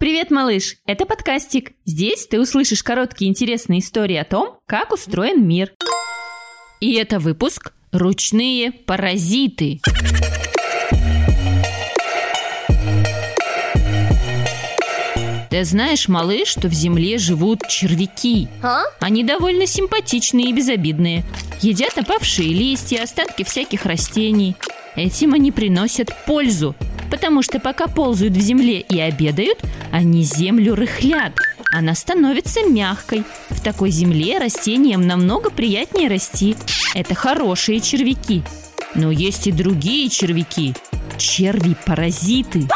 Привет, малыш! Это подкастик. Здесь ты услышишь короткие интересные истории о том, как устроен мир. И это выпуск «Ручные паразиты». Ты знаешь, малыш, что в земле живут червяки? А? Они довольно симпатичные и безобидные. Едят опавшие листья, остатки всяких растений. Этим они приносят пользу, потому что пока ползают в земле и обедают, они землю рыхлят. Она становится мягкой. В такой земле растениям намного приятнее расти. Это хорошие червяки. Но есть и другие червяки. Черви-паразиты.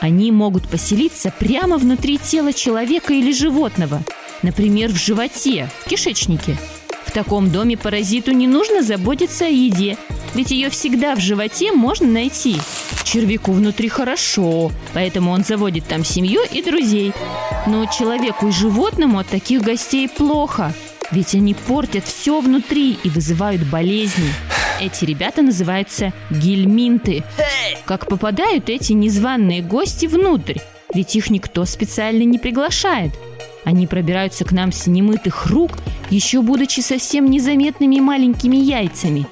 Они могут поселиться прямо внутри тела человека или животного. Например, в животе, в кишечнике. В таком доме паразиту не нужно заботиться о еде, ведь ее всегда в животе можно найти. Червяку внутри хорошо, поэтому он заводит там семью и друзей. Но человеку и животному от таких гостей плохо, ведь они портят все внутри и вызывают болезни. Эти ребята называются гельминты. Как попадают эти незваные гости внутрь? Ведь их никто специально не приглашает. Они пробираются к нам с немытых рук, еще будучи совсем незаметными маленькими яйцами.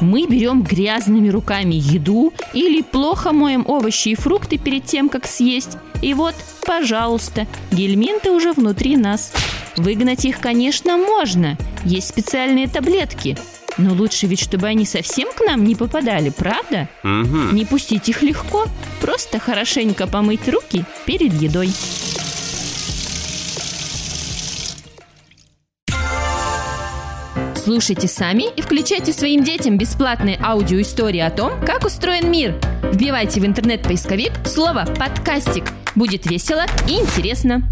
Мы берем грязными руками еду или плохо моем овощи и фрукты перед тем, как съесть. И вот, пожалуйста, гельминты уже внутри нас. Выгнать их, конечно, можно. Есть специальные таблетки. Но лучше ведь, чтобы они совсем к нам не попадали, правда? Угу. Не пустить их легко. Просто хорошенько помыть руки перед едой. Слушайте сами и включайте своим детям бесплатные аудиоистории о том, как устроен мир. Вбивайте в интернет-поисковик слово «подкастик». Будет весело и интересно.